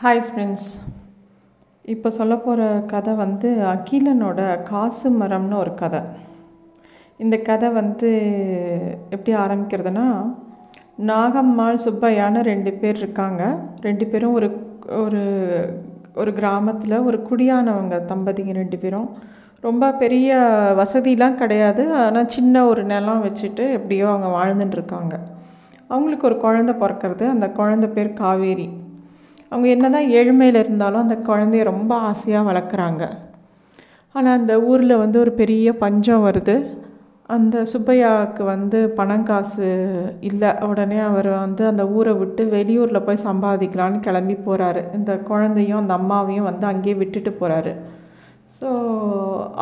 Hi friends இப்போ சொல்ல போகிற கதை வந்து அகிலனோட காசு மரம்னு ஒரு கதை. இந்த கதை வந்து எப்படி ஆரம்பிக்கிறதுனா நாகம்மாள் சுப்பையான்னு ரெண்டு பேர் இருக்காங்க. ரெண்டு பேரும் ஒரு ஒரு ஒரு கிராமத்தில் ஒரு குடியானவங்க தம்பதிங்க ரெண்டு பேரும். ரொம்ப பெரிய வசதிலாம் கிடையாது. ஆனால் சின்ன ஒரு நிலம் வச்சுட்டு எப்படியோ அவங்க வாழ்ந்துட்டுருக்காங்க அவங்களுக்கு ஒரு குழந்த பிறக்கிறது. அந்த குழந்த பேர் காவேரி. அவங்க என்ன தான் ஏழ்மையில் இருந்தாலும் அந்த குழந்தைய ரொம்ப ஆசையாக வளர்க்குறாங்க. ஆனால் அந்த ஊரில் வந்து ஒரு பெரிய பஞ்சம் வருது. அந்த சுப்பையாவுக்கு வந்து பணம் காசு இல்லை. உடனே அவர் வந்து அந்த ஊரை விட்டு வெளியூரில் போய் சம்பாதிக்கலான்னு கிளம்பி போகிறாரு இந்த குழந்தையும் அந்த அம்மாவையும் வந்து அங்கேயே விட்டுட்டு போகிறாரு ஸோ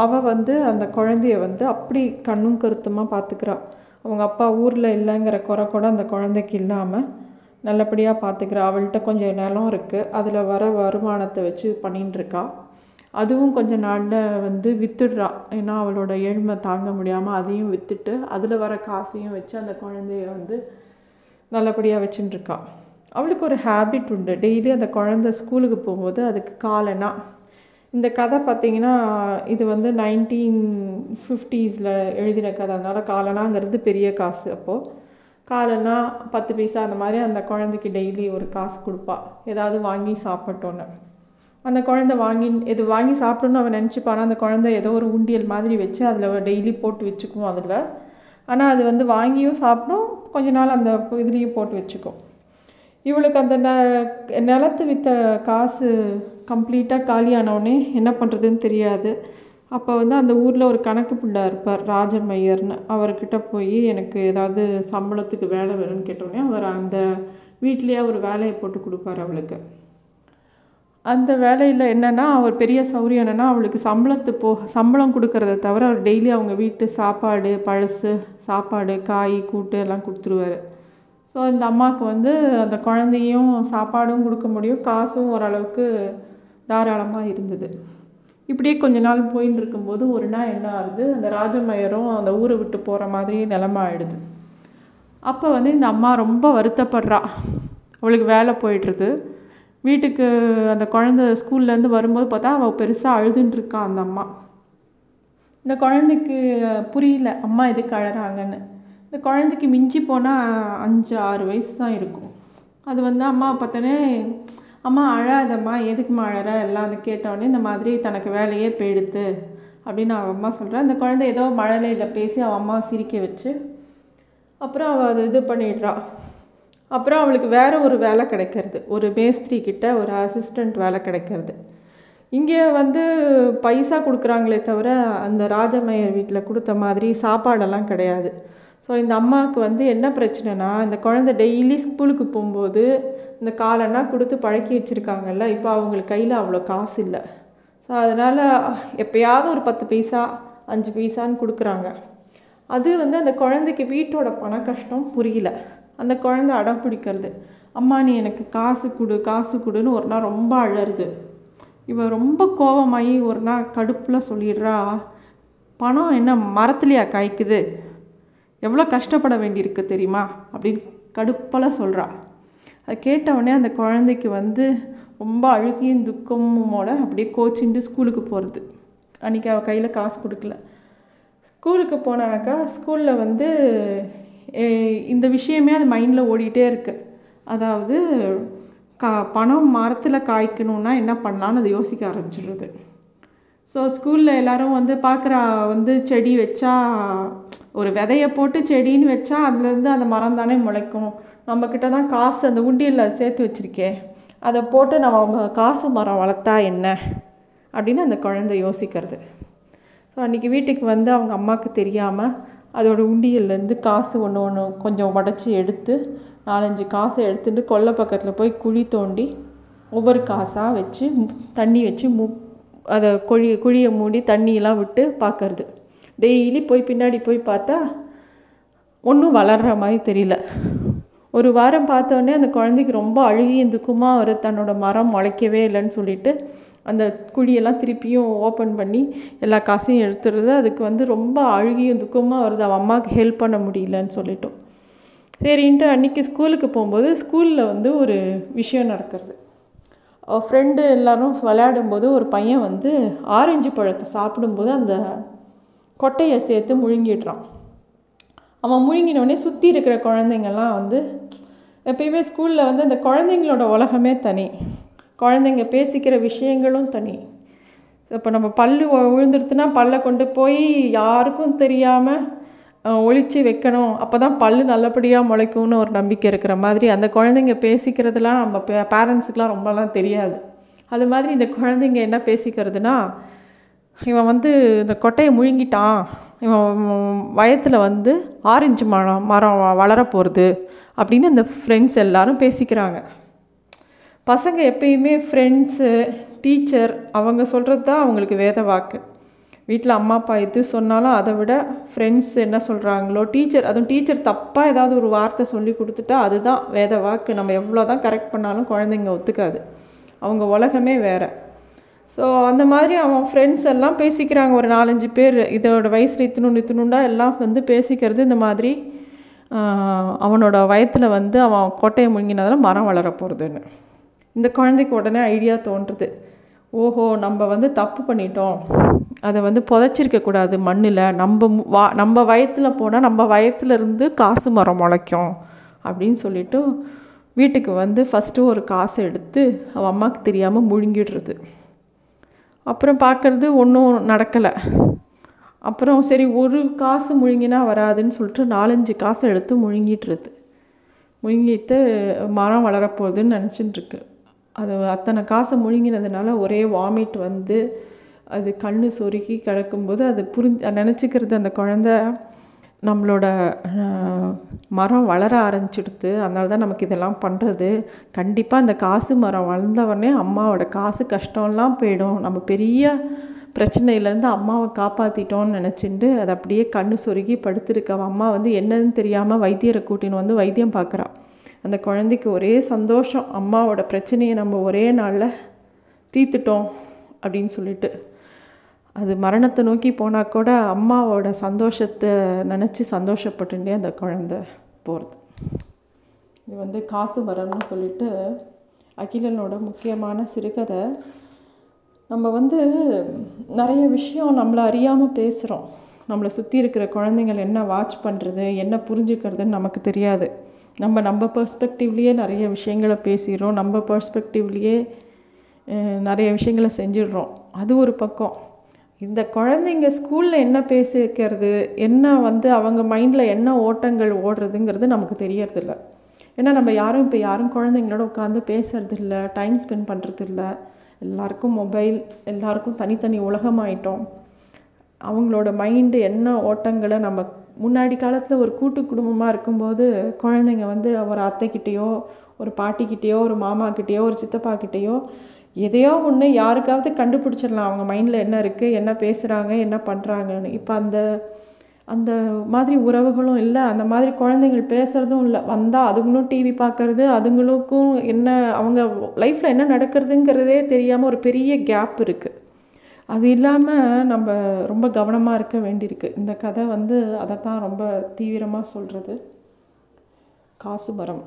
அவள் வந்து அந்த குழந்தைய வந்து அப்படி கண்ணும் கருத்துமாக பார்த்துக்கிறாள் அவங்க அப்பா ஊரில் இல்லைங்கிற குறை கூட அந்த குழந்தைக்கு இல்லாமல் நல்லபடியாக பார்த்துக்கிறா அவள்கிட்ட கொஞ்சம் நிலம் இருக்குது அதில் வர வருமானத்தை வச்சு பண்ணிட்டுருக்கா அதுவும் கொஞ்சம் நாளில் வந்து வித்துடுறா. ஏன்னா அவளோட ஏழ்மை தாங்க முடியாமல் அதையும் விற்றுட்டு அதில் வர காசையும் வச்சு அந்த குழந்தைய வந்து நல்லபடியாக வச்சுட்டுருக்கா அவளுக்கு ஒரு ஹேபிட் உண்டு. டெய்லி அந்த குழந்தை ஸ்கூலுக்கு போகும்போது அதுக்கு காலனா இந்த கதை பார்த்திங்கன்னா இது வந்து நைன்டீன் ஃபிஃப்டீஸில் எழுதின கதை. அதனால் காலனாங்கிறது பெரிய காசு அப்போது காலன்னா பத்து பைசா அந்த மாதிரி அந்த குழந்தைக்கு டெய்லி ஒரு காசு கொடுப்பா. ஏதாவது வாங்கி சாப்பிட்டோன்னு அந்த குழந்தை வாங்கி இது வாங்கி சாப்பிடணும்னு அவன் நினச்சிப்பானா? அந்த குழந்தை ஏதோ ஒரு உண்டியல் மாதிரி வச்சு அதில் டெய்லி போட்டு வச்சுக்கும் அதில். ஆனால் அது வந்து வாங்கியும் சாப்பிடும் கொஞ்ச நாள் அந்த இதுலேயும் போட்டு வச்சுக்கும். இவளுக்கு அந்த ந நிலத்து விற்ற காசு கம்ப்ளீட்டாக காலியானவுடனே என்ன பண்ணுறதுன்னு தெரியாது. அப்போ வந்து அந்த ஊரில் ஒரு கணக்கு பிள்ளை இருப்பார் ராஜமையர்னு அவர்கிட்ட போய் எனக்கு ஏதாவது சம்பளத்துக்கு வேலை வேணும்னு கேட்டோடனே அவர் அந்த வீட்லேயே ஒரு வேலையை போட்டு கொடுப்பார் அவளுக்கு. அந்த வேலையில் என்னென்னா அவர் பெரிய சௌரியம் என்னென்னா அவளுக்கு சம்பளத்து போ சம்பளம் கொடுக்கறத தவிர அவர் டெய்லி அவங்க வீட்டு சாப்பாடு பழசு சாப்பாடு காய் கூட்டு எல்லாம் கொடுத்துருவாரு. ஸோ இந்த அம்மாவுக்கு வந்து அந்த குழந்தையும் சாப்பாடும் கொடுக்க முடியும் காசும் ஓரளவுக்கு தாராளமாக இருந்தது. இப்படியே கொஞ்ச நாள் போயின்னு இருக்கும்போது ஒரு நாள் என்ன ஆகுது? அந்த ராஜமயரும் அந்த ஊரை விட்டு போகிற மாதிரி நிலமை ஆகிடுது அப்போ வந்து இந்த அம்மா ரொம்ப வருத்தப்படுறா. அவளுக்கு வேலை போயிட்டுருது வீட்டுக்கு அந்த குழந்த ஸ்கூல்லேருந்து வரும்போது பார்த்தா அவள் பெருசாக அழுதுன்ட்ருக்கான் அந்த அம்மா. இந்த குழந்தைக்கு புரியல அம்மா எதுக்கு அழறாங்கன்னு? இந்த குழந்தைக்கு மிஞ்சி போனால் அஞ்சு ஆறு வயசு தான் இருக்கும். அது வந்து அம்மா பார்த்தோன்னே அம்மா அழாதம்மா எதுக்குமா அழற? எல்லாம் வந்து கேட்டோடனே இந்த மாதிரி தனக்கு வேலையே போயிடுத்து அப்படின்னு அவள் அம்மா சொல்கிறேன் அந்த குழந்தை ஏதோ மழலையில் பேசி அவள் அம்மா சிரிக்க வச்சு அப்புறம் அவள் அது இது பண்ணிடுறான் அப்புறம் அவளுக்கு வேறு ஒரு வேலை கிடைக்கிறது. ஒரு மேஸ்திரி கிட்ட ஒரு அசிஸ்டண்ட் வேலை கிடைக்கிறது. இங்கே வந்து பைசா கொடுக்குறாங்களே தவிர அந்த ராஜமையர் வீட்டில் கொடுத்த மாதிரி சாப்பாடெல்லாம் கிடையாது. ஸோ இந்த அம்மாவுக்கு வந்து என்ன பிரச்சனைனா இந்த குழந்தை டெய்லி ஸ்கூலுக்கு போகும்போது இந்த காலெல்லாம் கொடுத்து பழக்கி வச்சுருக்காங்கல்ல இப்போ அவங்களுக்கு கையில் அவ்வளோ காசு இல்லை ஸோ அதனால் எப்போயாவது ஒரு பத்து பைசா அஞ்சு பைசான்னு கொடுக்குறாங்க. அது வந்து அந்த குழந்தைக்கு வீட்டோட பண கஷ்டம் புரியல. அந்த குழந்தை அடம் பிடிக்கிறது. அம்மா நீ எனக்கு காசு கொடு காசு கொடுன்னு ஒரு நாள் ரொம்ப அழறுது. இவன் ரொம்ப கோபமாகி ஒரு நாள் கடுப்பில் சொல்லிடுறா பணம் என்ன மரத்துலையா காய்க்குது? எவ்வளோ கஷ்டப்பட வேண்டியிருக்கு தெரியுமா? அப்படின்னு கடுப்பெல்லாம் சொல்கிறா அது கேட்டவுடனே அந்த குழந்தைக்கு வந்து ரொம்ப அழுகியும் துக்கமோட அப்படியே கோச்சின்ட்டு ஸ்கூலுக்கு போகிறது அன்றைக்கி அவள் கையில் காசு கொடுக்கல. ஸ்கூலுக்கு போனாக்கா ஸ்கூலில் வந்து இந்த விஷயமே அது மைண்டில் ஓடிட்டே இருக்கு. அதாவது கா பணம் மரத்தில் காய்க்கணுன்னா என்ன பண்ணலான்னு அது யோசிக்க ஆரம்பிச்சிடுறது. ஸோ ஸ்கூலில் எல்லோரும் வந்து பார்க்குறா வந்து செடி வச்சா ஒரு விதையை போட்டு செடின்னு வச்சா அதுலேருந்து அந்த மரம் தானே முளைக்கும். நம்மக்கிட்ட தான் காசு அந்த உண்டியலில் சேர்த்து வச்சுருக்கே. அதை போட்டு நம்ம காசு மரம் வளர்த்தா என்ன? அப்படின்னு அந்த குழந்தை யோசிக்கிறது. ஸோ அன்றைக்கி வீட்டுக்கு வந்து அவங்க அம்மாவுக்கு தெரியாமல் அதோட உண்டியல்லேருந்து காசு ஒன்று ஒன்று கொஞ்சம் உடச்சி எடுத்து நாலஞ்சு காசை எடுத்துகிட்டு கொல்லை பக்கத்தில் போய் குழி தோண்டி ஒவ்வொரு காசாக வச்சு தண்ணி வச்சு மு அதை குழி குழியை மூடி தண்ணியெல்லாம் விட்டு பார்க்கறது டெய்லி போய் பின்னாடி போய் பார்த்தா ஒன்றும் வளர்கிற மாதிரி தெரியல. ஒரு வாரம் பார்த்தோன்னே அந்த குழந்தைக்கு ரொம்ப அழுகியும் துக்கமாக அவர் தன்னோட மரம் முளைக்கவே இல்லைன்னு சொல்லிட்டு அந்த குழியெல்லாம் திருப்பியும் ஓப்பன் பண்ணி எல்லா காசையும் எடுத்துடுறது. அதுக்கு வந்து ரொம்ப அழுகியும் துக்கமாக வருது அவன் அம்மாவுக்கு ஹெல்ப் பண்ண முடியலன்னு சொல்லிட்டோம். சரின்ட்டு அன்றைக்கி ஸ்கூலுக்கு போகும்போது ஸ்கூலில் வந்து ஒரு விஷயம் நடக்கிறது. அவள் ஃப்ரெண்டு எல்லாரும் விளையாடும்போது ஒரு பையன் வந்து ஆரஞ்சு பழத்தை சாப்பிடும்போது அந்த கொட்டையை சேர்த்து முழுங்கிடுறான். அவன் முழுங்கினோடனே சுற்றி இருக்கிற குழந்தைங்கள்லாம் வந்து எப்பயுமே ஸ்கூலில் வந்து அந்த குழந்தைங்களோட உலகமே தனி. குழந்தைங்க பேசிக்கிற விஷயங்களும் தனி. இப்போ நம்ம பல்லு விழுந்துருத்துனா பல்லை கொண்டு போய் யாருக்கும் தெரியாமல் ஒழித்து வைக்கணும். அப்போ தான் பல்லு நல்லபடியாக முளைக்கும்னு ஒரு நம்பிக்கை இருக்கிற மாதிரி அந்த குழந்தைங்க பேசிக்கிறதுலாம் நம்ம பே பேரண்ட்ஸுக்கெலாம் ரொம்பலாம் தெரியாது. அது மாதிரி இந்த குழந்தைங்க என்ன பேசிக்கிறதுனா இவன் வந்து இந்த கொட்டையை முழுங்கிட்டான். இவன் வயத்தில் வந்து ஆரஞ்சு மரம் மரம் வளர போகிறது அப்படின்னு அந்த ஃப்ரெண்ட்ஸ் எல்லாரும் பேசிக்கிறாங்க. பசங்க எப்பயுமே ஃப்ரெண்ட்ஸு டீச்சர் அவங்க சொல்கிறது தான் அவங்களுக்கு வேத வாக்கு. வீட்டில் அம்மா அப்பா எது சொன்னாலும் அதை விட ஃப்ரெண்ட்ஸ் என்ன சொல்கிறாங்களோ டீச்சர் அதுவும் டீச்சர் தப்பாக ஏதாவது ஒரு வார்த்தை சொல்லி கொடுத்துட்டா அதுதான் வேத வாக்கு. நம்ம எவ்வளோ தான் கரெக்ட் பண்ணாலும் குழந்தைங்க ஒத்துக்காது. அவங்க உலகமே வேறு. ஸோ அந்த மாதிரி அவன் ஃப்ரெண்ட்ஸ் எல்லாம் பேசிக்கிறாங்க. ஒரு நாலஞ்சு பேர் இதோட வயசில் இத்தினுண்டு இத்தினுண்டா எல்லாம் வந்து பேசிக்கிறது இந்த மாதிரி அவனோட வயத்தில் வந்து அவன் கோட்டையை முழுங்கினதால் மரம் வளர போகிறதுன்னு இந்த குழந்தைக்கு உடனே ஐடியா தோன்றுறது ஓஹோ நம்ம வந்து தப்பு பண்ணிட்டோம். அதை வந்து புதைச்சிருக்கக்கூடாது மண்ணில். நம்ம வா நம்ம வயத்தில் போனால் நம்ம வயத்தில் இருந்து காசு மரம் முளைக்கும் அப்படின்னு சொல்லிட்டு வீட்டுக்கு வந்து ஃபஸ்ட்டு ஒரு காசை எடுத்து அவன் அம்மாவுக்கு தெரியாமல் முழுங்கிடுறது. அப்புறம் பார்க்குறது ஒன்றும் நடக்கலை. அப்புறம் சரி ஒரு காசு முழுங்கினா வராதுன்னு சொல்லிட்டு நாலஞ்சு காசை எடுத்து முழுங்கிட்டுருது முழுங்கிட்டு மரம் வளரப்போகுதுன்னு நினச்சிட்டுருக்கு. அது அத்தனை காசை முழுங்கினதுனால ஒரே வாமிட் வந்து அது கண்ணு சொருகி கிடக்கும்போது அது புரிஞ்சு நினச்சிக்கிறது அந்த குழந்த நம்மளோட மரம் வளர ஆரம்பிச்சிடுது அதனால தான் நமக்கு இதெல்லாம் பண்ணுறது கண்டிப்பாக அந்த காசு மரம் வளர்ந்தவொடனே அம்மாவோட காசு கஷ்டம்லாம் போயிடும். நம்ம பெரிய பிரச்சனையிலேருந்து அம்மாவை காப்பாற்றிட்டோன்னு நினச்சிட்டு அதை அப்படியே கண்ணு சொருகி படுத்துருக்க. அம்மா வந்து என்னன்னு தெரியாமல் வைத்தியரை கூட்டின்னு வந்து வைத்தியம் பார்க்குறா. அந்த குழந்தைக்கு ஒரே சந்தோஷம். அம்மாவோட பிரச்சனையை நம்ம ஒரே நாளில் தீர்த்துட்டோம் அப்படின்னு சொல்லிட்டு. அது மரணத்தை நோக்கி போனால் கூட அம்மாவோட சந்தோஷத்தை நினச்சி சந்தோஷப்பட்டுட்டே அந்த குழந்த போகிறது இது வந்து காசு மரம்னு சொல்லிட்டு அகிலனோட முக்கியமான சிறுகதை. நம்ம வந்து நிறைய விஷயம் நம்மளை அறியாமல் பேசுகிறோம் நம்மளை சுற்றி இருக்கிற குழந்தைங்கள் என்ன வாட்ச் பண்ணுறது என்ன புரிஞ்சுக்கிறதுன்னு நமக்கு தெரியாது. நம்ம நம்ம பர்ஸ்பெக்டிவ்லேயே நிறைய விஷயங்களை பேசிடுறோம். நம்ம பர்ஸ்பெக்டிவ்லேயே நிறைய விஷயங்களை செஞ்சிடுறோம். அது ஒரு பக்கம். இந்த குழந்தைங்க ஸ்கூலில் என்ன பேசிக்கிறது என்ன வந்து அவங்க மைண்டில் என்ன ஓட்டங்கள் ஓடுறதுங்கிறது நமக்கு தெரியறதில்ல. ஏன்னா நம்ம யாரும் இப்போ யாரும் குழந்தைங்களோட உட்காந்து பேசுகிறதில்ல டைம் ஸ்பெண்ட் பண்ணுறதில்ல எல்லாருக்கும் மொபைல் எல்லாருக்கும் தனித்தனி உலகமாயிட்டோம். அவங்களோட மைண்டு என்ன ஓட்டங்களை நம்ம முன்னாடி காலத்தில் ஒரு கூட்டு குடும்பமாக இருக்கும்போது குழந்தைங்க வந்து ஒரு அத்தைக்கிட்டேயோ ஒரு பாட்டிக்கிட்டேயோ ஒரு மாமாக்கிட்டேயோ ஒரு சித்தப்பாக்கிட்டேயோ எதையோ ஒன்று யாருக்காவது கண்டுபிடிச்சிடலாம். அவங்க மைண்டில் என்ன இருக்குது என்ன பேசுகிறாங்க என்ன பண்ணுறாங்கன்னு இப்போ அந்த அந்த மாதிரி உறவுகளும் இல்லை. அந்த மாதிரி குழந்தைங்கள் பேசுகிறதும் இல்லை. வந்தால் அதுங்களும் டிவி பார்க்குறது அதுங்களுக்கும் என்ன அவங்க லைஃப்பில் என்ன நடக்கிறதுங்கிறதே தெரியாமல் ஒரு பெரிய கேப் இருக்குது அது இல்லாமல் நம்ம ரொம்ப கவனமாக இருக்க வேண்டியிருக்கு. இந்த கதை வந்து அதை தான் ரொம்ப தீவிரமாக சொல்கிறது காசு மரம்